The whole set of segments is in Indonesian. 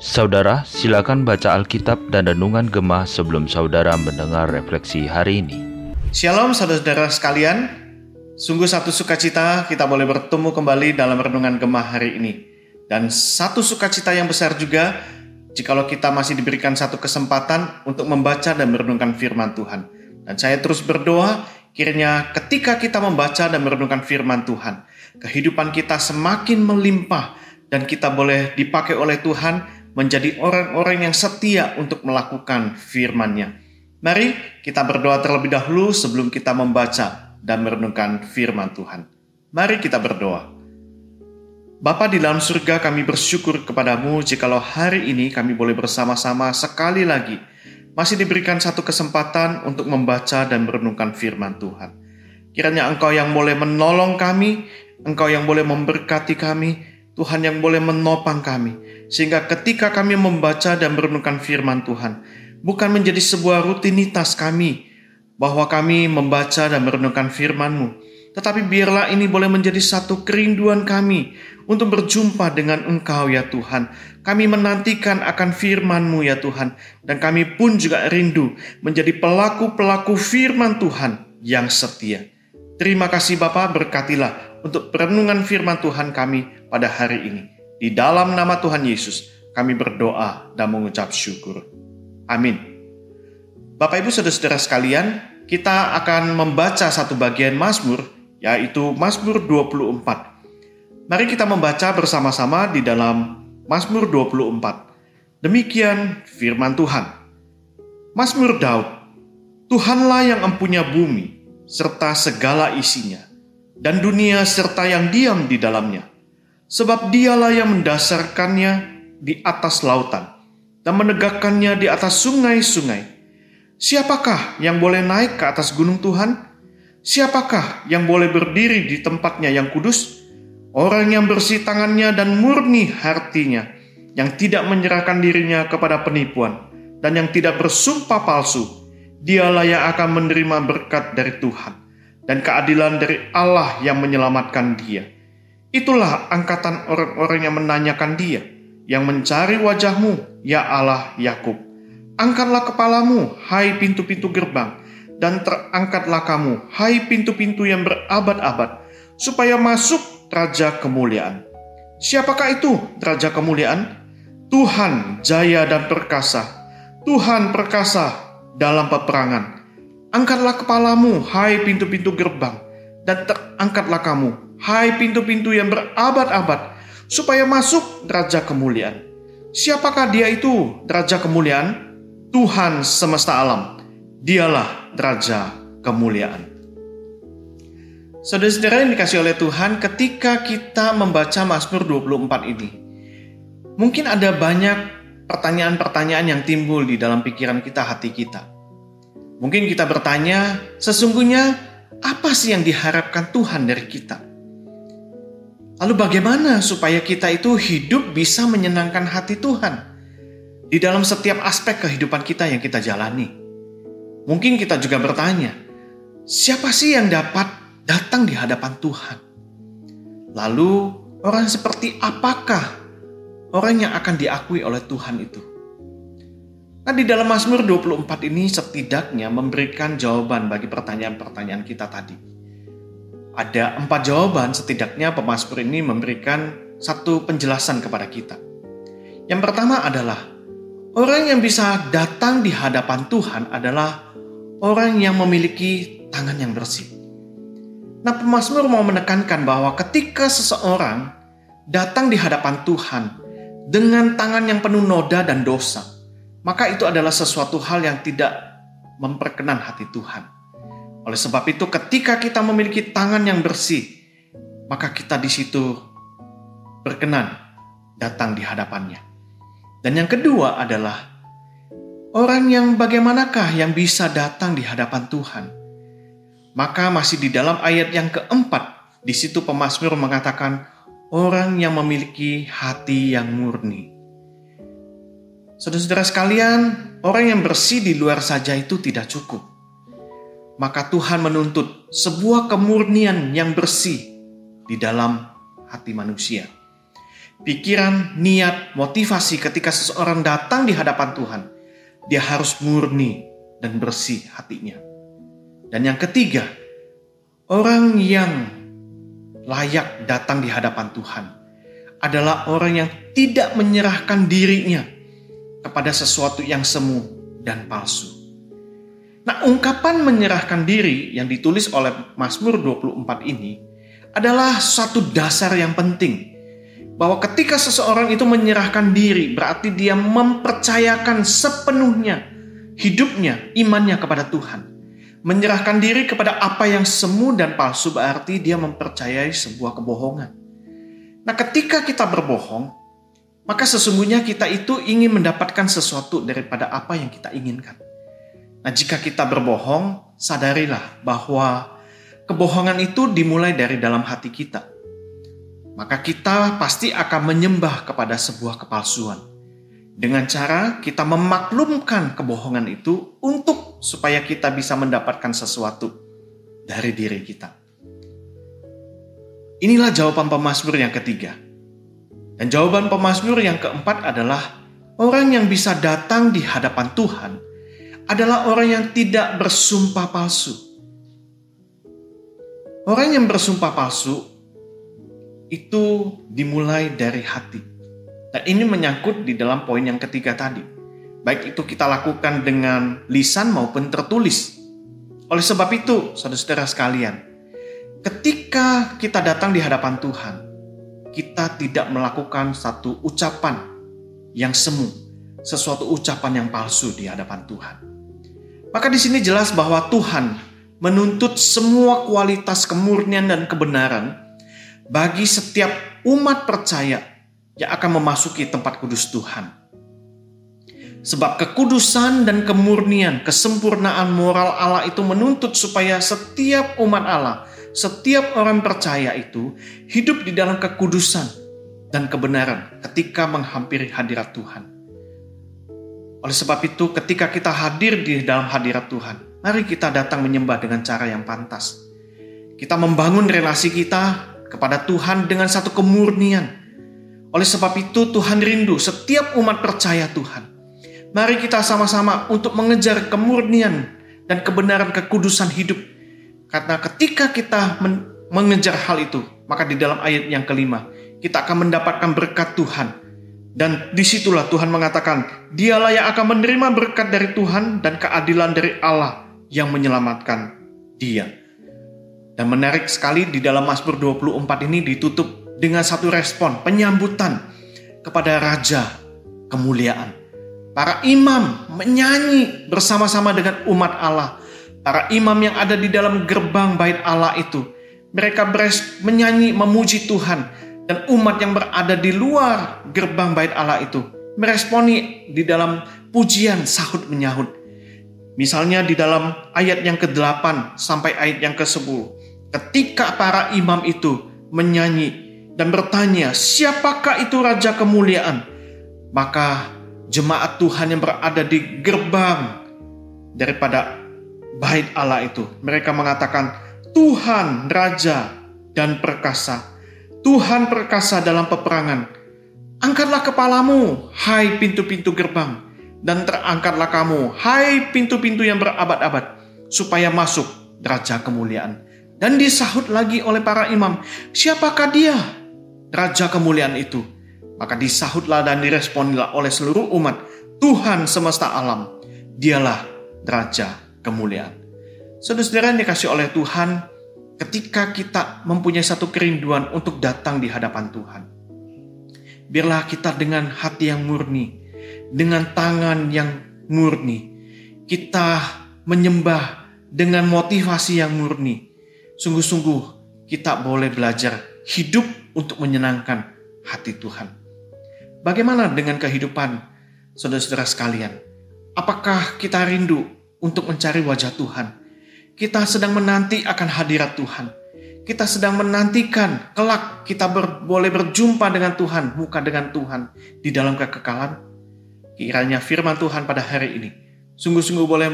Saudara, silakan baca Alkitab dan Renungan Gemah sebelum saudara mendengar refleksi hari ini. Shalom saudara-saudara sekalian, sungguh satu sukacita kita boleh bertemu kembali dalam Renungan Gemah hari ini. Dan satu sukacita yang besar juga jikalau kita masih diberikan satu kesempatan untuk membaca dan merenungkan firman Tuhan. Dan saya terus berdoa kiranya ketika kita membaca dan merenungkan firman Tuhan, kehidupan kita semakin melimpah dan kita boleh dipakai oleh Tuhan menjadi orang-orang yang setia untuk melakukan firman-Nya. Mari kita berdoa terlebih dahulu sebelum kita membaca dan merenungkan firman Tuhan. Mari kita berdoa. Bapa di dalam surga kami bersyukur kepadamu jikalau hari ini kami boleh bersama-sama sekali lagi masih diberikan satu kesempatan untuk membaca dan merenungkan firman Tuhan. Kiranya Engkau yang boleh menolong kami, Engkau yang boleh memberkati kami, Tuhan yang boleh menopang kami, sehingga ketika kami membaca dan merenungkan firman Tuhan, bukan menjadi sebuah rutinitas kami bahwa kami membaca dan merenungkan firman-Mu, tetapi biarlah ini boleh menjadi satu kerinduan kami untuk berjumpa dengan Engkau ya Tuhan. Kami menantikan akan firman-Mu ya Tuhan, dan kami pun juga rindu menjadi pelaku-pelaku firman Tuhan yang setia. Terima kasih Bapak, berkatilah untuk perenungan firman Tuhan kami pada hari ini. Di dalam nama Tuhan Yesus, kami berdoa dan mengucap syukur. Amin. Bapak Ibu Saudara-saudara sekalian, kita akan membaca satu bagian Mazmur, yaitu Mazmur 24. Mari kita membaca bersama-sama di dalam Mazmur 24. Demikian firman Tuhan. Mazmur Daud, Tuhanlah yang empunya bumi, serta segala isinya, dan dunia serta yang diam di dalamnya sebab dialah yang mendasarkannya di atas lautan dan menegakkannya di atas sungai-sungai. Siapakah yang boleh naik ke atas gunung Tuhan? Siapakah yang boleh berdiri di tempatnya yang kudus? Orang yang bersih tangannya dan murni hatinya, yang tidak menyerahkan dirinya kepada penipuan, dan yang tidak bersumpah palsu, dialah yang akan menerima berkat dari Tuhan, dan keadilan dari Allah yang menyelamatkan dia Itulah angkatan orang-orang yang menanyakan dia, yang mencari wajahmu, ya Allah Yakub. Angkatlah kepalamu, hai pintu-pintu gerbang, dan terangkatlah kamu, hai pintu-pintu yang berabad-abad, supaya masuk Raja Kemuliaan. Siapakah itu Raja Kemuliaan? Tuhan jaya dan perkasa, Tuhan perkasa dalam peperangan. Angkatlah kepalamu, hai pintu-pintu gerbang, dan terangkatlah kamu, hai pintu-pintu yang berabad-abad, supaya masuk Raja Kemuliaan. Siapakah dia itu, Raja Kemuliaan? Tuhan semesta alam. Dialah Raja Kemuliaan. Saudara-saudara yang dikasih oleh Tuhan, ketika kita membaca Mazmur 24 ini, mungkin ada banyak pertanyaan-pertanyaan yang timbul di dalam pikiran kita, hati kita. Mungkin kita bertanya, sesungguhnya apa sih yang diharapkan Tuhan dari kita? Lalu bagaimana supaya kita itu hidup bisa menyenangkan hati Tuhan di dalam setiap aspek kehidupan kita yang kita jalani? Mungkin kita juga bertanya, siapa sih yang dapat datang di hadapan Tuhan? Lalu orang seperti apakah orang yang akan diakui oleh Tuhan itu? Nah di dalam Mazmur 24 ini setidaknya memberikan jawaban bagi pertanyaan-pertanyaan kita tadi ada empat jawaban setidaknya pemazmur ini memberikan satu penjelasan kepada kita. Yang pertama adalah orang yang bisa datang di hadapan Tuhan adalah orang yang memiliki tangan yang bersih. Nah, pemazmur mau menekankan bahwa ketika seseorang datang di hadapan Tuhan dengan tangan yang penuh noda dan dosa, maka itu adalah sesuatu hal yang tidak memperkenan hati Tuhan. Oleh sebab itu, ketika kita memiliki tangan yang bersih, maka kita di situ berkenan datang di hadapannya. Dan yang kedua adalah orang yang bagaimanakah yang bisa datang di hadapan Tuhan? Maka masih di dalam ayat yang keempat, di situ pemazmur mengatakan orang yang memiliki hati yang murni. Saudara-saudara sekalian, orang yang bersih di luar saja itu tidak cukup maka Tuhan menuntut sebuah kemurnian yang bersih di dalam hati manusia. Pikiran, niat, motivasi ketika seseorang datang di hadapan Tuhan, dia harus murni dan bersih hatinya. Dan yang ketiga, orang yang layak datang di hadapan Tuhan adalah orang yang tidak menyerahkan dirinya kepada sesuatu yang semu dan palsu. Nah, ungkapan menyerahkan diri yang ditulis oleh Mazmur 24 ini adalah satu dasar yang penting. Bahwa ketika seseorang itu menyerahkan diri, berarti dia mempercayakan sepenuhnya hidupnya, imannya kepada Tuhan. Menyerahkan diri kepada apa yang semu dan palsu berarti dia mempercayai sebuah kebohongan. Nah, ketika kita berbohong, maka sesungguhnya kita itu ingin mendapatkan sesuatu daripada apa yang kita inginkan. Nah, jika kita berbohong, sadarilah bahwa kebohongan itu dimulai dari dalam hati kita. Maka kita pasti akan menyembah kepada sebuah kepalsuan. Dengan cara kita memaklumkan kebohongan itu untuk supaya kita bisa mendapatkan sesuatu dari diri kita. Inilah jawaban pemazmur yang ketiga. Dan jawaban pemazmur yang keempat adalah orang yang bisa datang di hadapan Tuhan adalah orang yang tidak bersumpah palsu. Orang yang bersumpah palsu itu dimulai dari hati. Dan ini menyangkut di dalam poin yang ketiga tadi. Baik itu kita lakukan dengan lisan maupun tertulis. Oleh sebab itu, saudara-saudara sekalian, ketika kita datang di hadapan Tuhan, kita tidak melakukan satu ucapan yang semu, sesuatu ucapan yang palsu di hadapan Tuhan. Maka di sini jelas bahwa Tuhan menuntut semua kualitas kemurnian dan kebenaran bagi setiap umat percaya yang akan memasuki tempat kudus Tuhan. Sebab kekudusan dan kemurnian, kesempurnaan moral Allah itu menuntut supaya setiap umat Allah, setiap orang percaya itu hidup di dalam kekudusan dan kebenaran ketika menghampiri hadirat Tuhan. Oleh sebab itu, ketika kita hadir di dalam hadirat Tuhan, mari kita datang menyembah dengan cara yang pantas. Kita membangun relasi kita kepada Tuhan dengan satu kemurnian. Oleh sebab itu, Tuhan rindu setiap umat percaya Tuhan. Mari kita sama-sama untuk mengejar kemurnian dan kebenaran kekudusan hidup. Karena ketika kita mengejar hal itu, maka di dalam ayat yang kelima, kita akan mendapatkan berkat Tuhan dan di situlah Tuhan mengatakan, dialah yang akan menerima berkat dari Tuhan dan keadilan dari Allah yang menyelamatkan dia. Dan menarik sekali di dalam Mazmur 24 ini ditutup dengan satu respon penyambutan kepada Raja kemuliaan. Para imam menyanyi bersama-sama dengan umat Allah. Para imam yang ada di dalam gerbang bait Allah itu. Mereka menyanyi memuji Tuhan dan umat yang berada di luar gerbang bait Allah itu meresponi di dalam pujian sahut menyahut. Misalnya di dalam ayat yang ke-8 sampai ayat yang ke-10. Ketika para imam itu menyanyi dan bertanya, siapakah itu Raja Kemuliaan? Maka jemaat Tuhan yang berada di gerbang daripada bait Allah itu. Mereka mengatakan, Tuhan Raja dan Perkasa Tuhan perkasa dalam peperangan. Angkatlah kepalamu, hai pintu-pintu gerbang, dan terangkatlah kamu, hai pintu-pintu yang berabad-abad, supaya masuk Raja kemuliaan. Dan disahut lagi oleh para imam, siapakah dia? Raja kemuliaan itu. Maka disahutlah dan diresponilah oleh seluruh umat, Tuhan semesta alam, dialah Raja kemuliaan. Saudara-saudara yang dikasih oleh Tuhan, ketika kita mempunyai satu kerinduan untuk datang di hadapan Tuhan. Biarlah kita dengan hati yang murni, dengan tangan yang murni, kita menyembah dengan motivasi yang murni. Sungguh-sungguh kita boleh belajar hidup untuk menyenangkan hati Tuhan. Bagaimana dengan kehidupan saudara-saudara sekalian? Apakah kita rindu untuk mencari wajah Tuhan? Kita sedang menanti akan hadirat Tuhan. Kita sedang menantikan kelak kita ber, boleh berjumpa dengan Tuhan, muka dengan Tuhan di dalam kekekalan. Kiranya firman Tuhan pada hari ini sungguh-sungguh boleh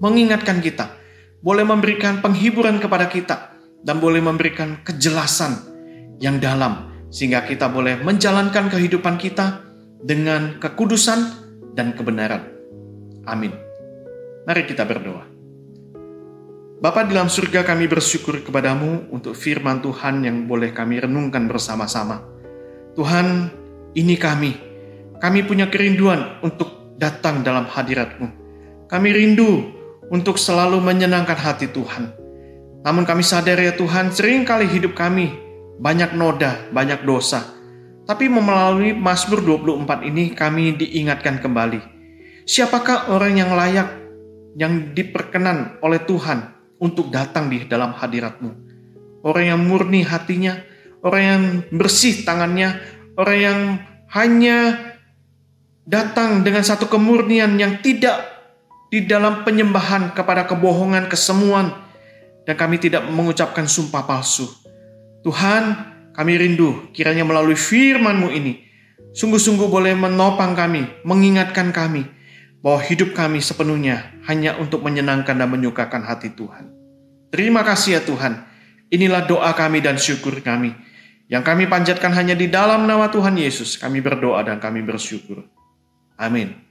mengingatkan kita, boleh memberikan penghiburan kepada kita, dan boleh memberikan kejelasan yang dalam sehingga kita boleh menjalankan kehidupan kita dengan kekudusan dan kebenaran. Amin. Mari kita berdoa. Bapa di dalam surga kami bersyukur kepadamu untuk firman Tuhan yang boleh kami renungkan bersama-sama. Tuhan, ini kami. Kami punya kerinduan untuk datang dalam hadiratmu. Kami rindu untuk selalu menyenangkan hati Tuhan. Namun kami sadar ya Tuhan, sering kali hidup kami banyak noda, banyak dosa. Tapi melalui Mazmur 24 ini kami diingatkan kembali Siapakah orang yang layak, yang diperkenan oleh Tuhan untuk datang di dalam hadiratmu? Orang yang murni hatinya, orang yang bersih tangannya, orang yang hanya datang dengan satu kemurnian yang tidak di dalam penyembahan kepada kebohongan, kesemuan, dan kami tidak mengucapkan sumpah palsu. Tuhan, kami rindu kiranya melalui firman-Mu ini, sungguh-sungguh boleh menopang kami, mengingatkan kami, bahwa hidup kami sepenuhnya hanya untuk menyenangkan dan menyukakan hati Tuhan. Terima kasih ya Tuhan. Inilah doa kami dan syukur kami. Yang kami panjatkan hanya di dalam nama Tuhan Yesus. Kami berdoa dan kami bersyukur. Amin.